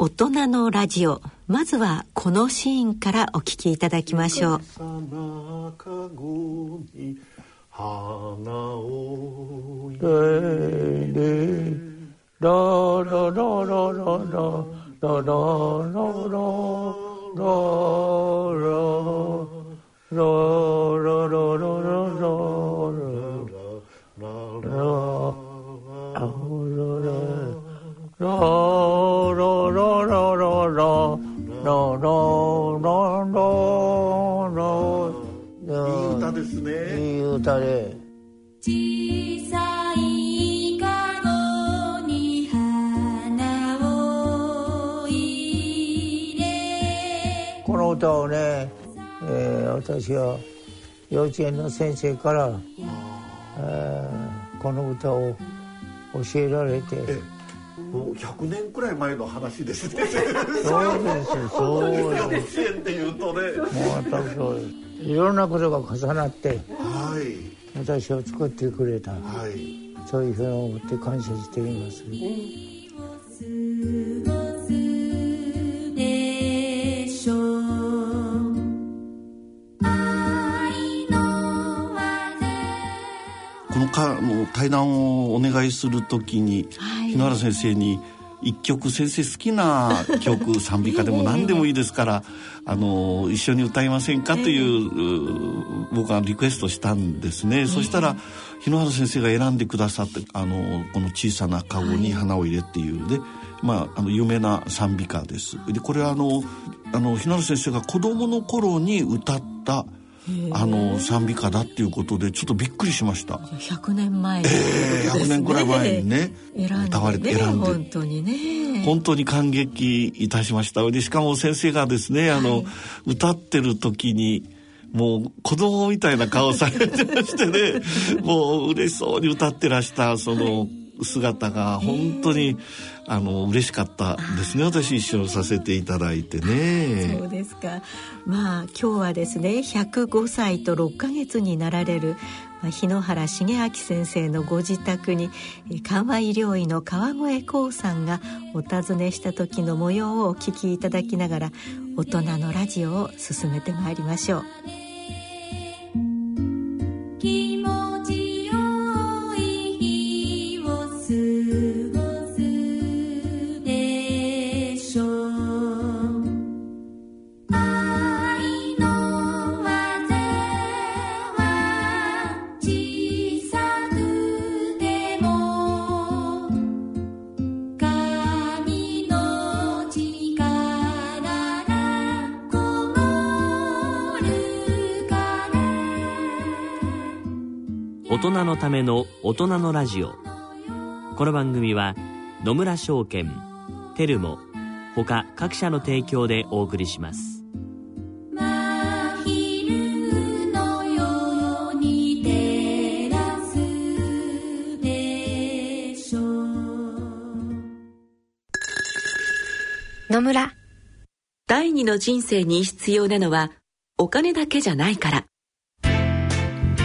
大人のラジオ。まずはこのシーンからお聞きいただきましょう。花を入れララララララララララララララ歌で小さいかごに花を入れこの歌をね、えー、私は幼稚園の先生から、えー、この歌を教えられて。もう100年くらい前の話ですね。そうですそうです。幼稚園っていうとね。もう全くそうです。いろんなことが重なって、はい、私を作ってくれた、はい、そういうふうに思って感謝しています。このかの対談をお願いするときに、はい、日野原先生に「一曲先生好きな曲賛美歌でも何でもいいですからあの一緒に歌いませんかという僕はリクエストしたんですね、そしたら日野原先生が選んでくださってあのこの小さな籠に花を入れっていうで、まあ、あの有名な賛美歌です。でこれはあのあの日野原先生が子供の頃に歌った「あの賛美歌だっていうことでちょっとびっくりしました。100年前。の、ね、えー、100年くらい前にね。歌われて選んで本当にね。本当に感激いたしました。でしかも先生がですねあの、はい、歌ってる時にもう子供みたいな顔されてましてね。もう嬉しそうに歌ってらしたその、はい姿が本当に、えー、あの嬉しかったですね。私一緒させていただいてね。そうですか。まあ今日はですね105歳と6ヶ月になられる日野原重明先生のご自宅に緩和医療医の川越光さんがお尋ねした時の模様をお聞きいただきながら大人のラジオを進めてまいりましょう。大人のための大人のラジオ。この番組は野村証券テルモ他各社の提供でお送りします。野村。第二の人生に必要なのはお金だけじゃないから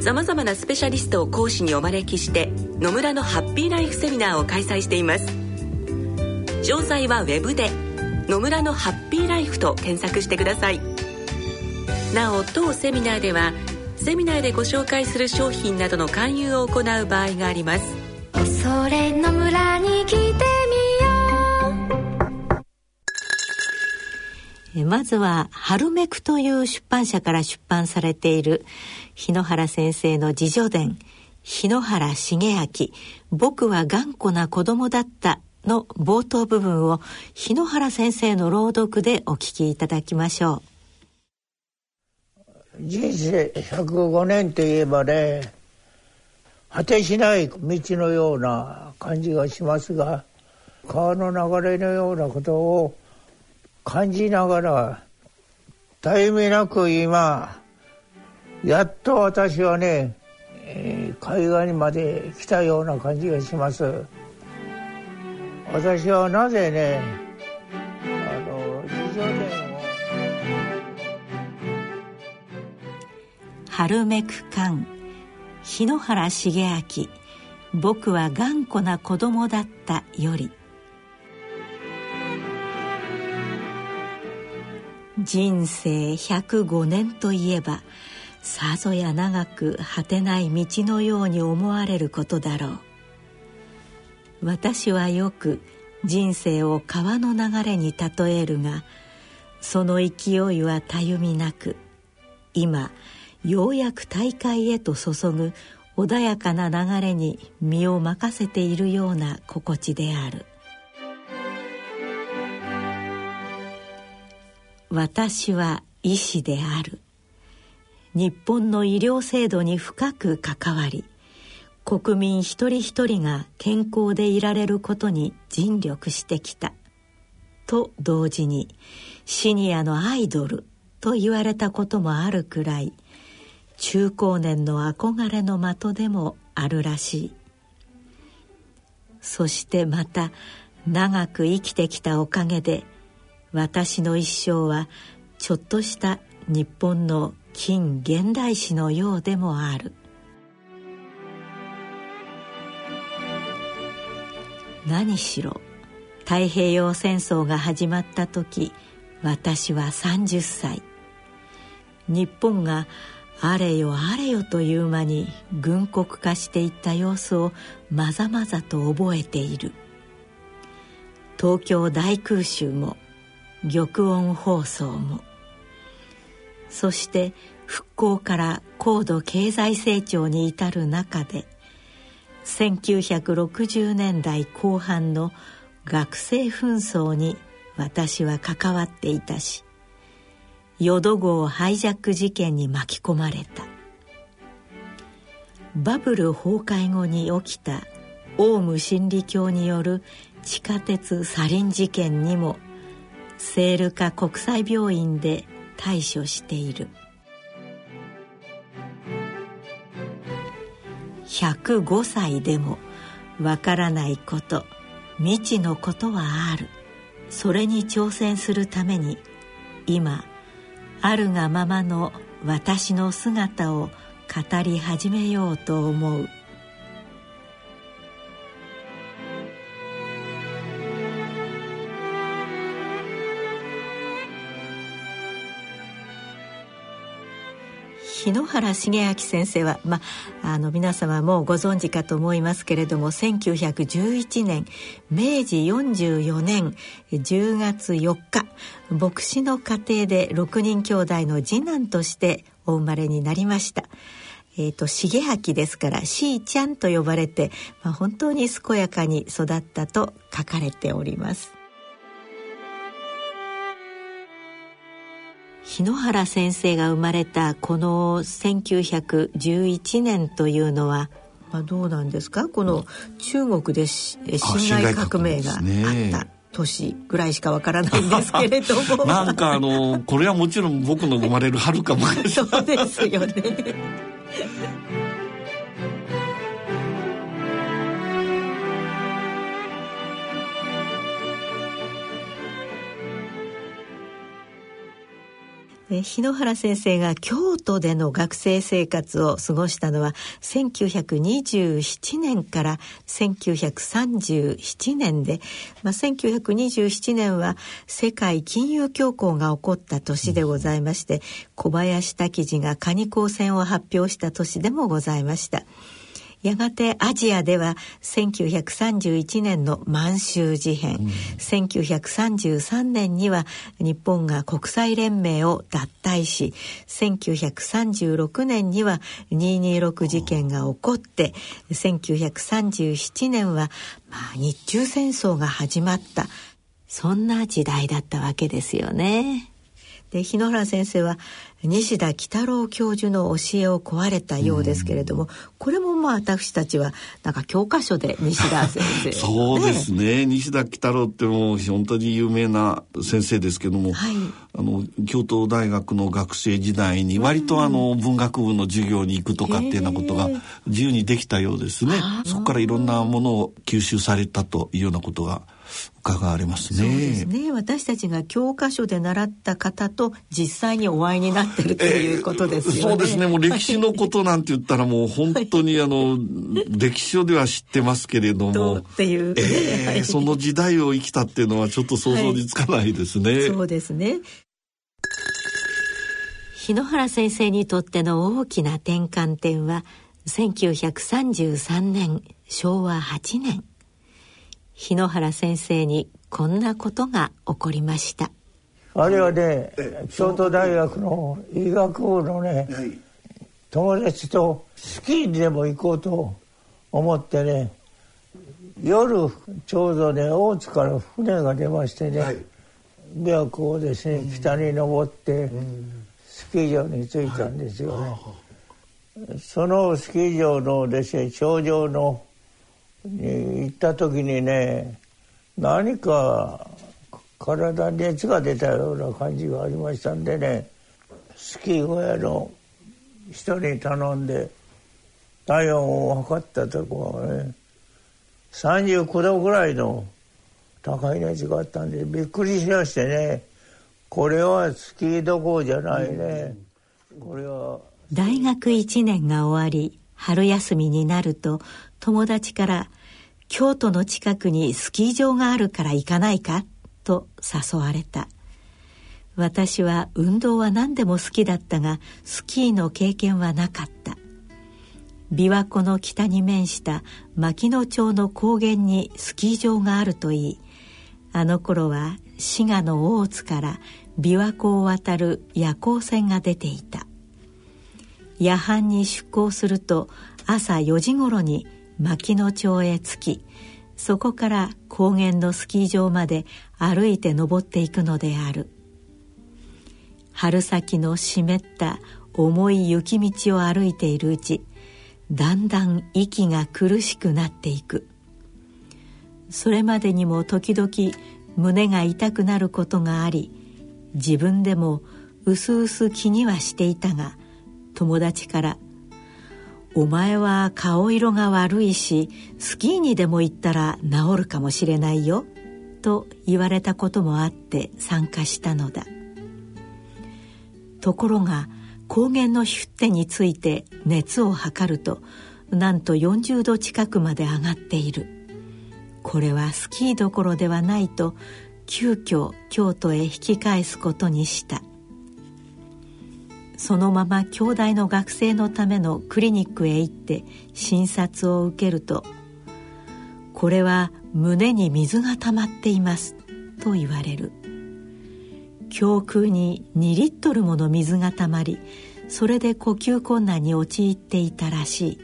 さまざまなスペシャリストを講師にお招きして野村のハッピーライフセミナーを開催しています。詳細はウェブで「野村のハッピーライフ」と検索してください。なお当セミナーではセミナーでご紹介する商品などの勧誘を行う場合があります。恐れの村に来てまずは「春めく」という出版社から出版されている日野原先生の自叙伝日野原重明僕は頑固な子供だったの冒頭部分を日野原先生の朗読でお聞きいただきましょう。人生105年といえばね果てしない道のような感じがしますが川の流れのようなことを感じながら絶え間なく今やっと私はね、えー、海岸にまで来たような感じがします。私はなぜねあの自叙伝を春めく間日野原重明僕は頑固な子供だったより人生105年といえばさぞや長く果てない道のように思われることだろう。私はよく人生を川の流れに例えるがその勢いはたゆみなく今ようやく大海へと注ぐ穏やかな流れに身を任せているような心地である。私は医師である。日本の医療制度に深く関わり国民一人一人が健康でいられることに尽力してきた。と同時にシニアのアイドルと言われたこともあるくらい中高年の憧れの的でもあるらしい。そしてまた長く生きてきたおかげで私の一生はちょっとした日本の近現代史のようでもある。何しろ太平洋戦争が始まった時私は30歳。日本があれよあれよという間に軍国化していった様子をまざまざと覚えている。東京大空襲も玉音放送も。そして復興から高度経済成長に至る中で1960年代後半の学生紛争に私は関わっていたし淀号ハイジャック事件に巻き込まれた。バブル崩壊後に起きたオウム真理教による地下鉄サリン事件にもセールカ国際病院で対処している。105歳でもわからないこと未知のことはある。それに挑戦するために今あるがままの私の姿を語り始めようと思う。日野原重明先生は、まあ、あの皆様もご存知かと思いますけれども1911年明治44年10月4日牧師の家庭で6人兄弟の次男としてお生まれになりました。えーと、重明ですからしーちゃんと呼ばれて、まあ、本当に健やかに育ったと書かれております日野原先生が生まれたこの1911年というのは、まあ、どうなんですか？この中国で辛亥革命があった年ぐらいしかわからないんですけれども。なんかあのこれはもちろん僕の生まれるはるか前そうですよね日野原先生が京都での学生生活を過ごしたのは1927年から1937年で、まあ、1927年は世界金融恐慌が起こった年でございまして、小林滝次がカニ光線を発表した年でもございました。やがてアジアでは1931年の満州事変、うん、1933年には日本が国際連盟を脱退し1936年には226事件が起こって1937年は、まあ、日中戦争が始まった。そんな時代だったわけですよね。で日野原先生は西田喜太郎教授の教えを壊れたようですけれども、これもまあ私たちはなんか教科書で西田先生、ね、そうですね。西田喜太郎ってもう本当に有名な先生ですけども、はい、あの京都大学の学生時代に割とあの文学部の授業に行くとかっていうようなことが自由にできたようですね。そこからいろんなものを吸収されたというようなことが伺われますね。そうですね。私たちが教科書で習った方と実際にお会いになってるということですよね。えー、そうですね。もう歴史のことなんて言ったらもう本当にあの、歴史書では知ってますけれども。っていう、えー、その時代を生きたっていうのはちょっと想像につかないですね。はい、そうですね。日野原先生にとっての大きな転換点は1933年昭和8年日野原先生にこんなことが起こりました。あれはね京都大学の医学部のね、はい、友達とスキーにでも行こうと思ってね夜ちょうどね大津から船が出ましてね、はい、琵琶湖をですね北に登って、スキー場に着いたんですよね、はい、そのスキー場のですね頂上のに行った時にね何か体に熱が出たような感じがありましたんでねスキー小屋の人に頼んで体温を測ったところね39度ぐらいの高い熱があったんでびっくりしましてねこれはスキーどころじゃないね、これは。大学1年が終わり春休みになると友達から京都の近くにスキー場があるから行かないか？と誘われた。私は運動は何でも好きだったがスキーの経験はなかった。琵琶湖の北に面した牧野町の高原にスキー場があるといい。あの頃は滋賀の大津から琵琶湖を渡る夜行船が出ていた。夜半に出港すると朝4時ごろに牧野町へ着きそこから高原のスキー場まで歩いて登っていくのである。春先の湿った重い雪道を歩いているうちだんだん息が苦しくなっていく。それまでにも時々胸が痛くなることがあり自分でもうすうす気にはしていたが友達からお前は顔色が悪いしスキーにでも行ったら治るかもしれないよ」と言われたこともあって参加したのだ。ところが高原の出手について熱を測るとなんと40度近くまで上がっている。これはスキーどころではないと急遽京都へ引き返すことにした。そのまま兄弟の学生のためのクリニックへ行って診察を受けると「これは胸に水が溜まっています」と言われる。胸腔に2リットルもの水が溜まりそれで呼吸困難に陥っていたらしい。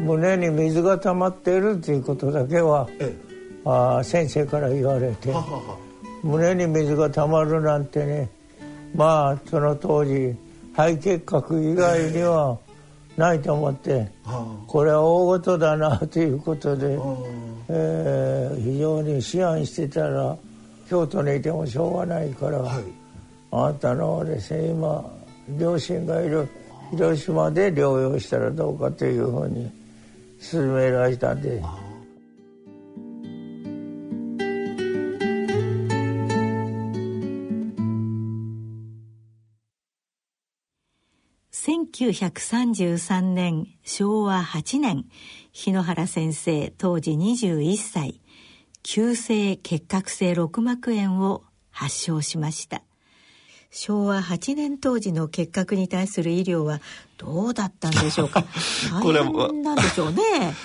胸に水が溜まっているということだけは、ええあ先生から言われて胸に水がたまるなんてねまあその当時肺結核以外にはないと思って、これは大事だなということで、えー、非常に思案してたら京都にいてもしょうがないから、はい、あなたのですね今両親がいる広島で療養したらどうかというふうに勧められたんで。1933年昭和8年日野原先生当時21歳急性結核性肋膜炎を発症しました。昭和8年当時の結核に対する医療はどうだったんでしょうか？これはなんでしょうね。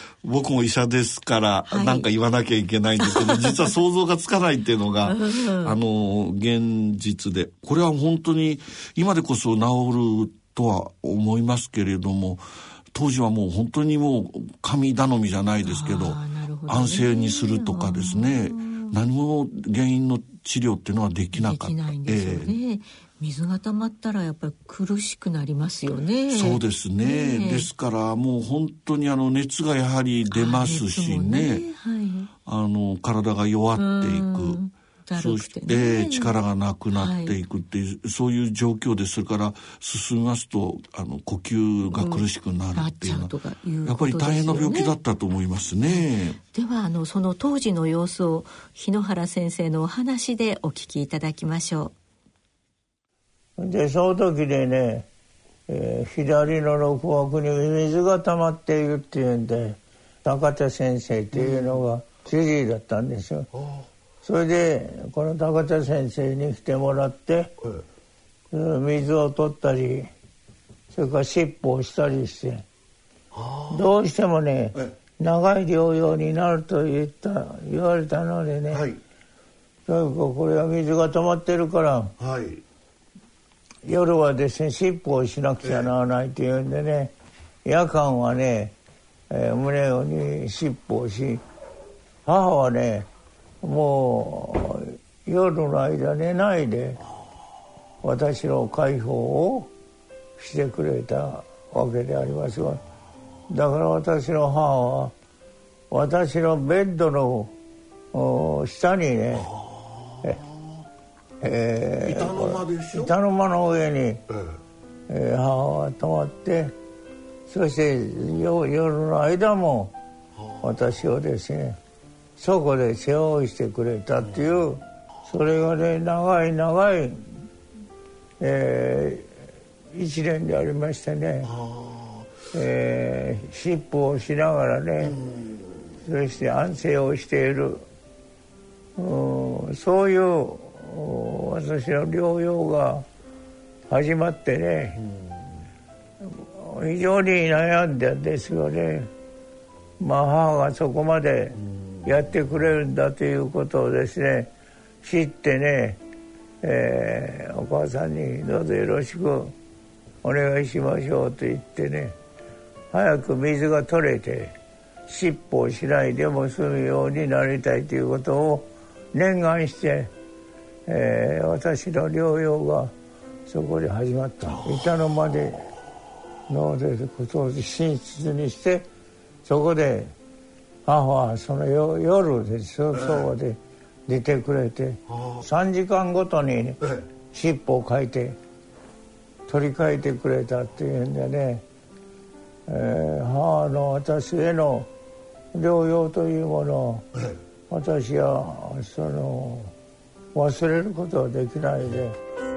僕も医者ですから何か言わなきゃいけないんですけど、はい、実は想像がつかないっていうのが、あの現実で。これは本当に今でこそ治るとは思いますけれども当時はもう本当にもう神頼みじゃないですけど、ね、安静にするとかですね何も原因の治療っていうのはできなかった。できないんですよね。えー水が溜まったらやっぱり苦しくなりますよね。そうですね。ねですからもう本当にあの熱がやはり出ますしね。ねはい、あの体が弱っていく。そして、力がなくなっていくっていう、はい、そういう状況でするから進みますとあの呼吸が苦しくなるっていうのは、うん、やっぱり大変な病気だったと思いますね。ではあのその当時の様子を日野原先生のお話でお聞きいただきましょう。でその時でね、えー、左の肋膜に水が溜まっているっていうんで高田先生っていうのが主治医だったんですよ。うんそれでこの高田先生に来てもらって、水を取ったりそれから尻尾をしたりしてどうしてもね長い療養になると言った言われたのでね、はい、これは水が溜まってるから、はい、夜はですね尻尾をしなくちゃならないっていうんでね、夜間はね、えー、胸に尻尾をし母はねもう夜の間寝ないで私の解放をしてくれたわけでありますがだから私の母は私のベッドの下にねえー、板の間でしょ？板の間の上に、ええ。ー、母は泊まってそして夜の間も私をですねそこで世話をしてくれたっていうそれがね長い長い、えー、一年でありましてね、えー、尻尾をしながらね、そして安静をしている、うそういう私の療養が始まってね、非常に悩んでんですよね。まあ母がそこまで、やってくれるんだということをですね知ってね、えー、お母さんにどうぞよろしくお願いしましょうと言ってね早く水が取れて尻尾をしないでも済むようになりたいということを念願して、えー、私の療養がそこで始まった。板の間でのでことを寝室にしてそこで母はその夜でそこで出てくれて、3時間ごとに、ね、尻尾を書いて取り替えてくれたっていうんでね、えー、母の私への療養というものを、私はその忘れることはできないで。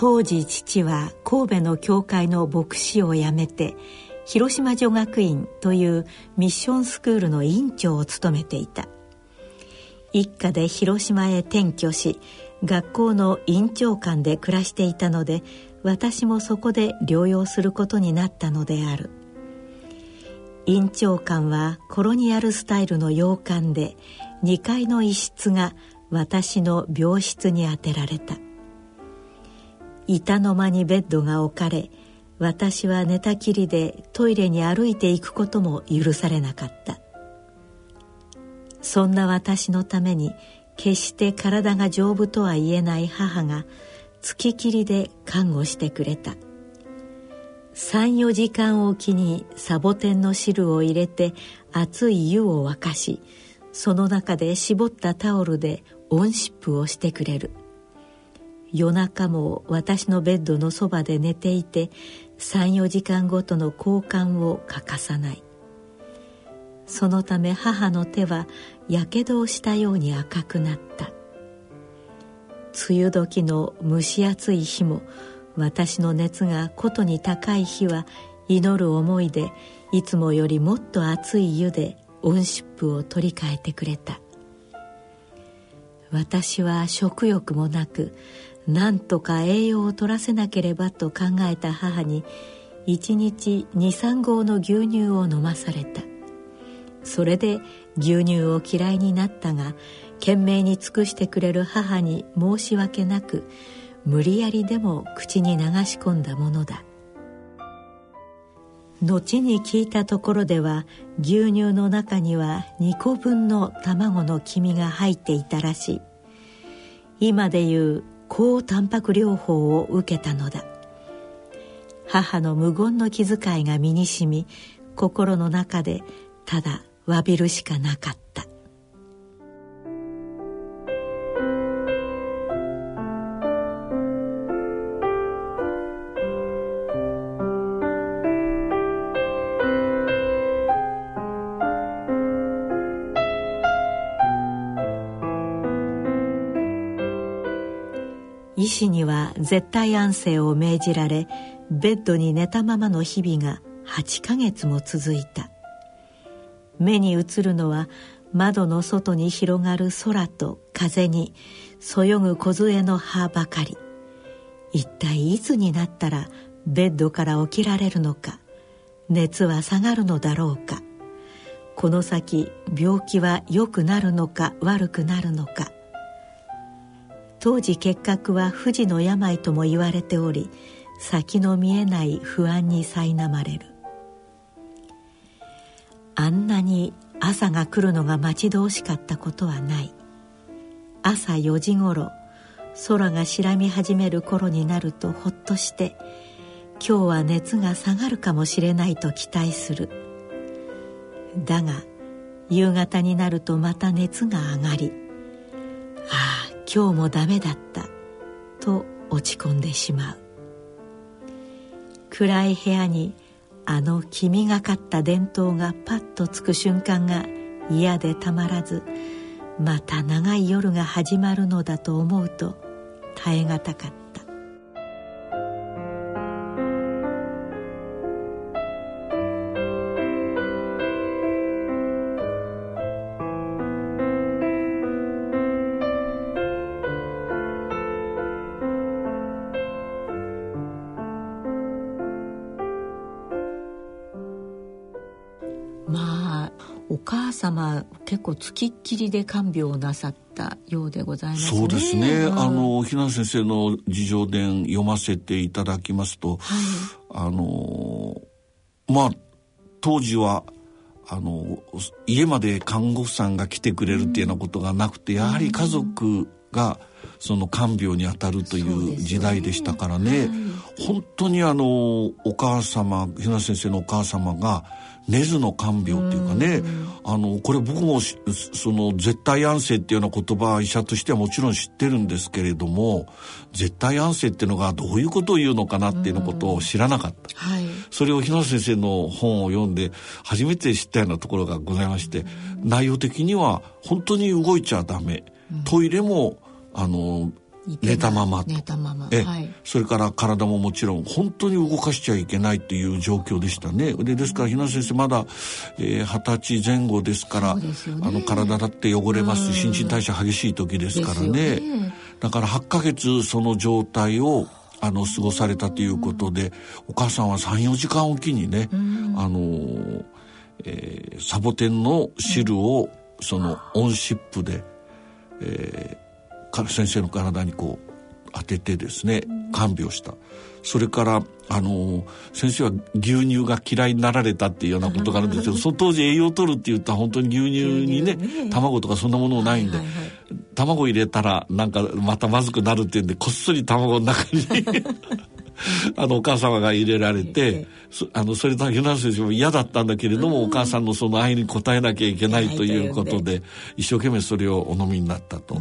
当時父は神戸の教会の牧師を辞めて広島女学院というミッションスクールの院長を務めていた。一家で広島へ転居し学校の院長官で暮らしていたので私もそこで療養することになったのである。院長官はコロニアルスタイルの洋館で2階の一室が私の病室に充てられた。板の間にベッドが置かれ私は寝たきりでトイレに歩いていくことも許されなかった。そんな私のために決して体が丈夫とは言えない母が付ききりで看護してくれた。34時間おきにサボテンの汁を入れて熱い湯を沸かしその中で絞ったタオルで温湿布をしてくれる。夜中も私のベッドのそばで寝ていて34時間ごとの交換を欠かさない。そのため母の手はやけどをしたように赤くなった。梅雨時の蒸し暑い日も私の熱がことに高い日は祈る思いでいつもよりもっと熱い湯で温湿布を取り替えてくれた。私は食欲もなく何とか栄養を取らせなければと考えた母に一日23合の牛乳を飲まされた。それで牛乳を嫌いになったが懸命に尽くしてくれる母に申し訳なく無理やりでも口に流し込んだものだ。後に聞いたところでは牛乳の中には2個分の卵の黄身が入っていたらしい。今でいう高タンパク療法を受けたのだ。母の無言の気遣いが身にしみ心の中でただ詫びるしかなかった。師には絶対安静を命じられベッドに寝たままの日々が8ヶ月も続いた。目に映るのは窓の外に広がる空と風にそよぐ梢の葉ばかり。一体いつになったらベッドから起きられるのか熱は下がるのだろうかこの先病気は良くなるのか悪くなるのか当時結核は不治の病とも言われており先の見えない不安に苛まれる。あんなに朝が来るのが待ち遠しかったことはない。朝4時ごろ空が白み始める頃になるとほっとして今日は熱が下がるかもしれないと期待する。だが夕方になるとまた熱が上がり今日もダメだったと落ち込んでしまう。暗い部屋にあの黄みがかった電灯がパッとつく瞬間が嫌でたまらずまた長い夜が始まるのだと思うと耐え難かった。様結構つきっきりで看病をなさったようでございますね。そうですね。あの日南先生の自叙伝読ませていただきますと、はい、あのまあ当時はあの家まで看護婦さんが来てくれるっていうようなことがなくて、やはり家族がその看病に当たるという時代でしたからね、ねはい、本当にあのお母様日南先生のお母様が根津の看病っていうかね、あのこれ僕もその絶対安静っていうような言葉は医者としてはもちろん知ってるんですけれども絶対安静っていうのがどういうことを言うのかなっていうのことを知らなかった、はい、それを日野先生の本を読んで初めて知ったようなところがございまして内容的には本当に動いちゃダメ、トイレもあの寝たまま寝たまま、はい、それから体ももちろん本当に動かしちゃいけないっていう状況でしたね。でですから日野先生まだ二十、えー、歳前後ですから、ね、あの体だって汚れますし、新陳代謝激しい時ですからね、ね、だから8ヶ月その状態をあの過ごされたということで、お母さんは34時間おきにね、あの、えー、サボテンの汁をそのオンシップで、えー先生の体にこう当ててですね看病した。それからあの先生は牛乳が嫌いになられたっていうようなことがあるんですけど その当時栄養を取るって言ったら本当に牛乳にね卵とかそんなものないんで、卵入れたらなんかまたまずくなるっていうんでこっそり卵の中にあのお母様が入れられて、あのそれだけなん先生も嫌だったんだけれども、お母さんのその愛に応えなきゃいけないということで、一生懸命それをお飲みになったと。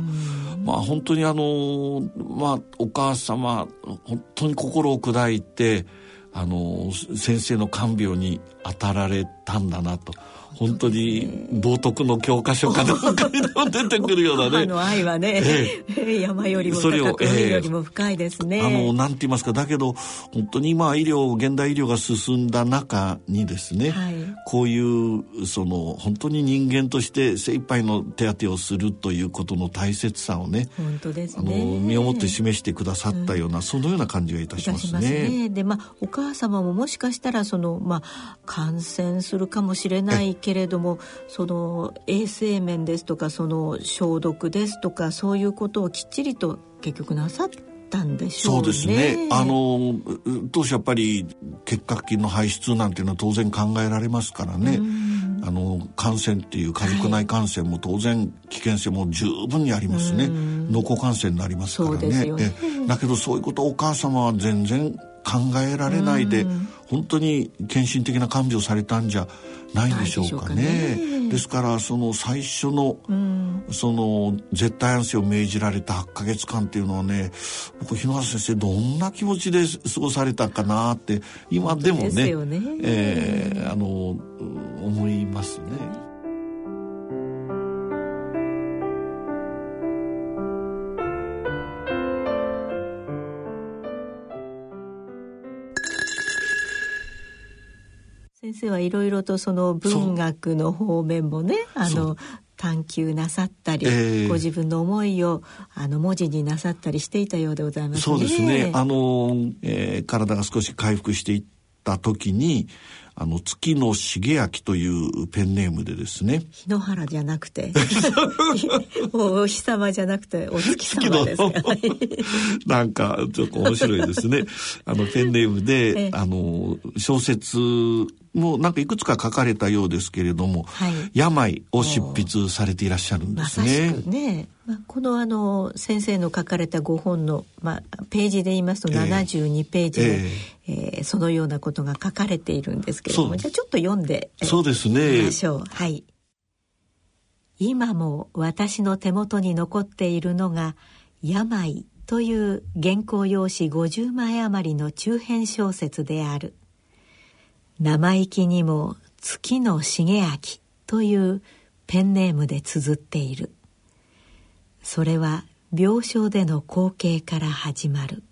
まあ本当にあの、まあお母様、本当に心を砕いて、あの、先生の看病に当たられたんだなと。本当に道徳の教科書かなんかに出てくるようなね。の愛はね、ええ、山よりも高く海よりも深いですね。あの、なんて言いますか、だけど、本当に今医療、現代医療が進んだ中にですね、はい、こういう、その、本当に人間として精一杯の手当てをするということの大切さをね、本当ですね。あの、身をもって示してくださったような、うん、そのような感じがいたしますね。すねで、まあ、お母様ももしかしたら、その、まあ、感染するかもしれないけけれどもその衛生面ですとかその消毒ですとかそういうことをきっちりと結局なさったんでしょうね。そうですね。あの当初やっぱり結核菌の排出なんていうのは当然考えられますからね。あの感染っていう家族内感染も当然危険性も十分にありますね。濃厚感染になりますからね。ねだけどそういうことお母様は全然考えられないで、本当に献身的な看病されたんじゃないでしょうかね。ですからその最初の、その絶対安静を命じられた8ヶ月間っていうのはね僕日野原先生どんな気持ちで過ごされたかなって今でもねね、えー、あの思いますね。先生はいろいろとその文学の方面もねあの探求なさったり、えー、ご自分の思いをあの文字になさったりしていたようでございますね。そうですね。あの、えー、体が少し回復していった時にあの月野茂明というペンネームでですね。日野原じゃなくて。お日様じゃなくてお月様ですか。なんかちょっと面白いですね。あのペンネームで、あの小説もなんかいくつか書かれたようですけれども、はい、病を執筆されていらっしゃるんですね。まねまあ、このあの先生の書かれたご本の、まあ、ページで言いますと72ページで、えー、えー、そのようなことが書かれているんですけれどもじゃあちょっと読んでそうですね。ましょう。はい。今も私の手元に残っているのが「病」という原稿用紙50枚余りの中編小説である。生意気にも月の重明というペンネームで綴っているそれは病床での光景から始まる。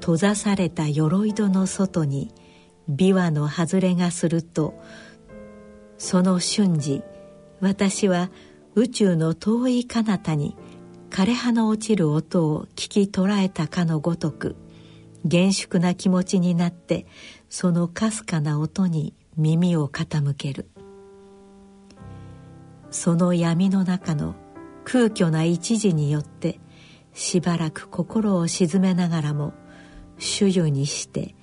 閉ざされた鎧戸の外に琵琶の外れがするとその瞬時私は宇宙の遠い彼方に枯葉の落ちる音を聞き捉えたかのごとく厳粛な気持ちになってそのかすかな音に耳を傾ける。その闇の中の空虚な一時によってしばらく心を静めながらも主湯にして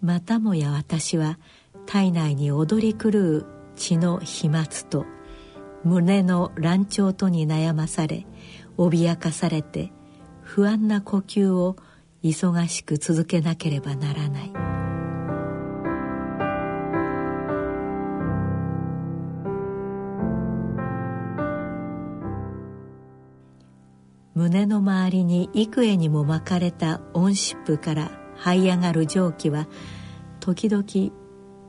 またもや私は体内に踊り狂う血の飛沫と胸の乱調とに悩まされ脅かされて不安な呼吸を忙しく続けなければならない。胸の周りに幾重にも巻かれた温湿布から這い上がる蒸気は時々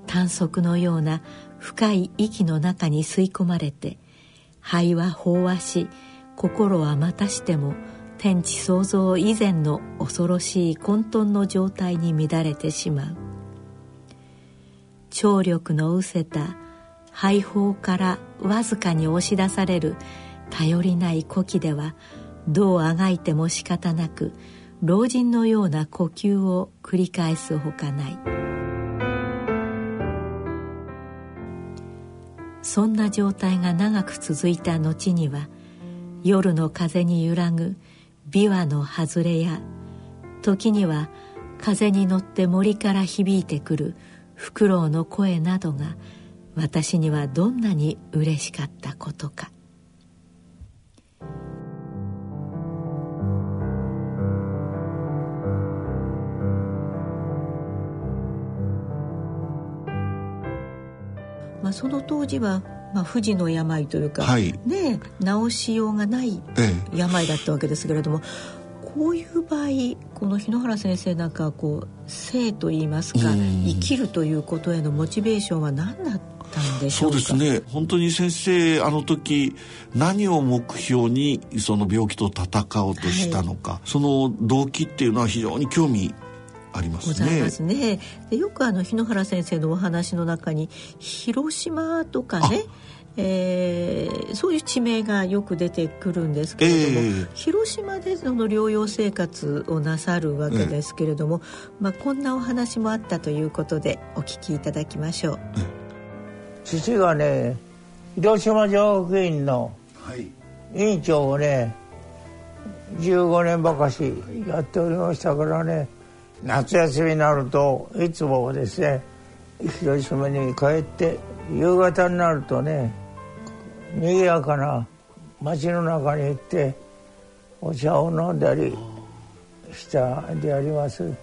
短足のような深い息の中に吸い込まれて肺は飽和し心はまたしても天地創造以前の恐ろしい混沌の状態に乱れてしまう。張力の失せた肺胞からわずかに押し出される頼りない呼気ではどうあがいても仕方なく老人のような呼吸を繰り返すほかない。そんな状態が長く続いた後には夜の風に揺らぐ琵琶の外れや時には風に乗って森から響いてくるフクロウの声などが私にはどんなに嬉しかったことか。まあ、その当時は、まあ、不治の病というか、はい、ね治しようがない病だったわけですけれども、ええ、こういう場合この日野原先生なんかこう生といいますか生きるということへのモチベーションは何だったんでしょうそうですね。本当に先生あの時何を目標にその病気と戦おうとしたのか、はい、その動機っていうのは非常に興味ありますね。ございますね。でよくあの日野原先生のお話の中に広島とかね。えー、そういう地名がよく出てくるんですけれども、えー、広島でその療養生活をなさるわけですけれども、えー、まあ、こんなお話もあったということでお聞きいただきましょう。父がね広島女学院の委員長をね15年ばかしやっておりましたからね夏休みになるといつもですね広島に帰って夕方になるとね賑やかな街の中に行ってお茶を飲んだりしたであります。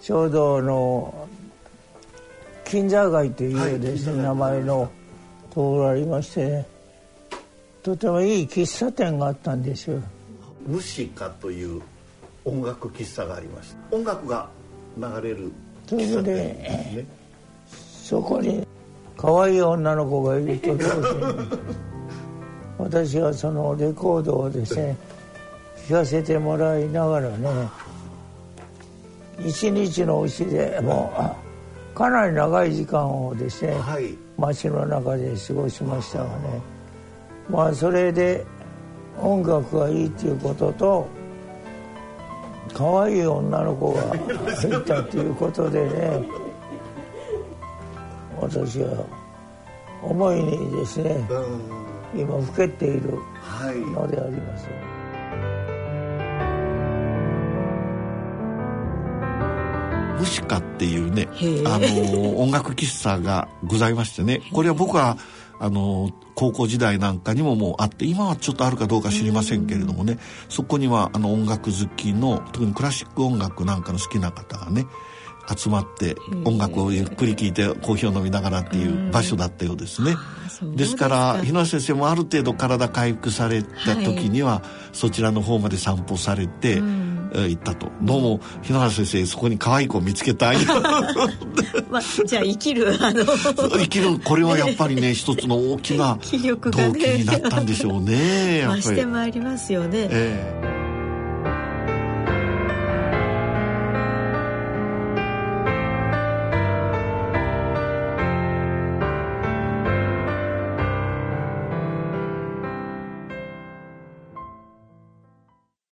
ちょうどの金座街というですね、はい、名前の通がありましてねとてもいい喫茶店があったんですよ。ムシカという音楽喫茶がありました音楽が流れる喫茶店ですね。そこに可愛い女の子がいると 私はそのレコードをですね聴かせてもらいながらね一日のうちでもうかなり長い時間をですね、はい、街の中で過ごしましたがね。まあそれで音楽がいいっていうことと可愛い女の子がいたということでね私は思いにですね、今老けているのであります。ムシカっていうねあの音楽喫茶がございましてねこれは僕はあの高校時代なんかにももうあって今はちょっとあるかどうか知りませんけれどもねそこにはあの音楽好きの特にクラシック音楽なんかの好きな方がね集まって音楽をゆっくり聴いてコーヒーを飲みながらっていう場所だったようですね。ですか。ら日野先生もある程度体回復された時には、そちらの方まで散歩されて、行ったと。どうも日野原先生そこに可愛い子を見つけたい。まあ、じゃあ生きるあの。生きるこれはやっぱりね 一つの大きな動機になったんでしょうね増してまいりますよね。えー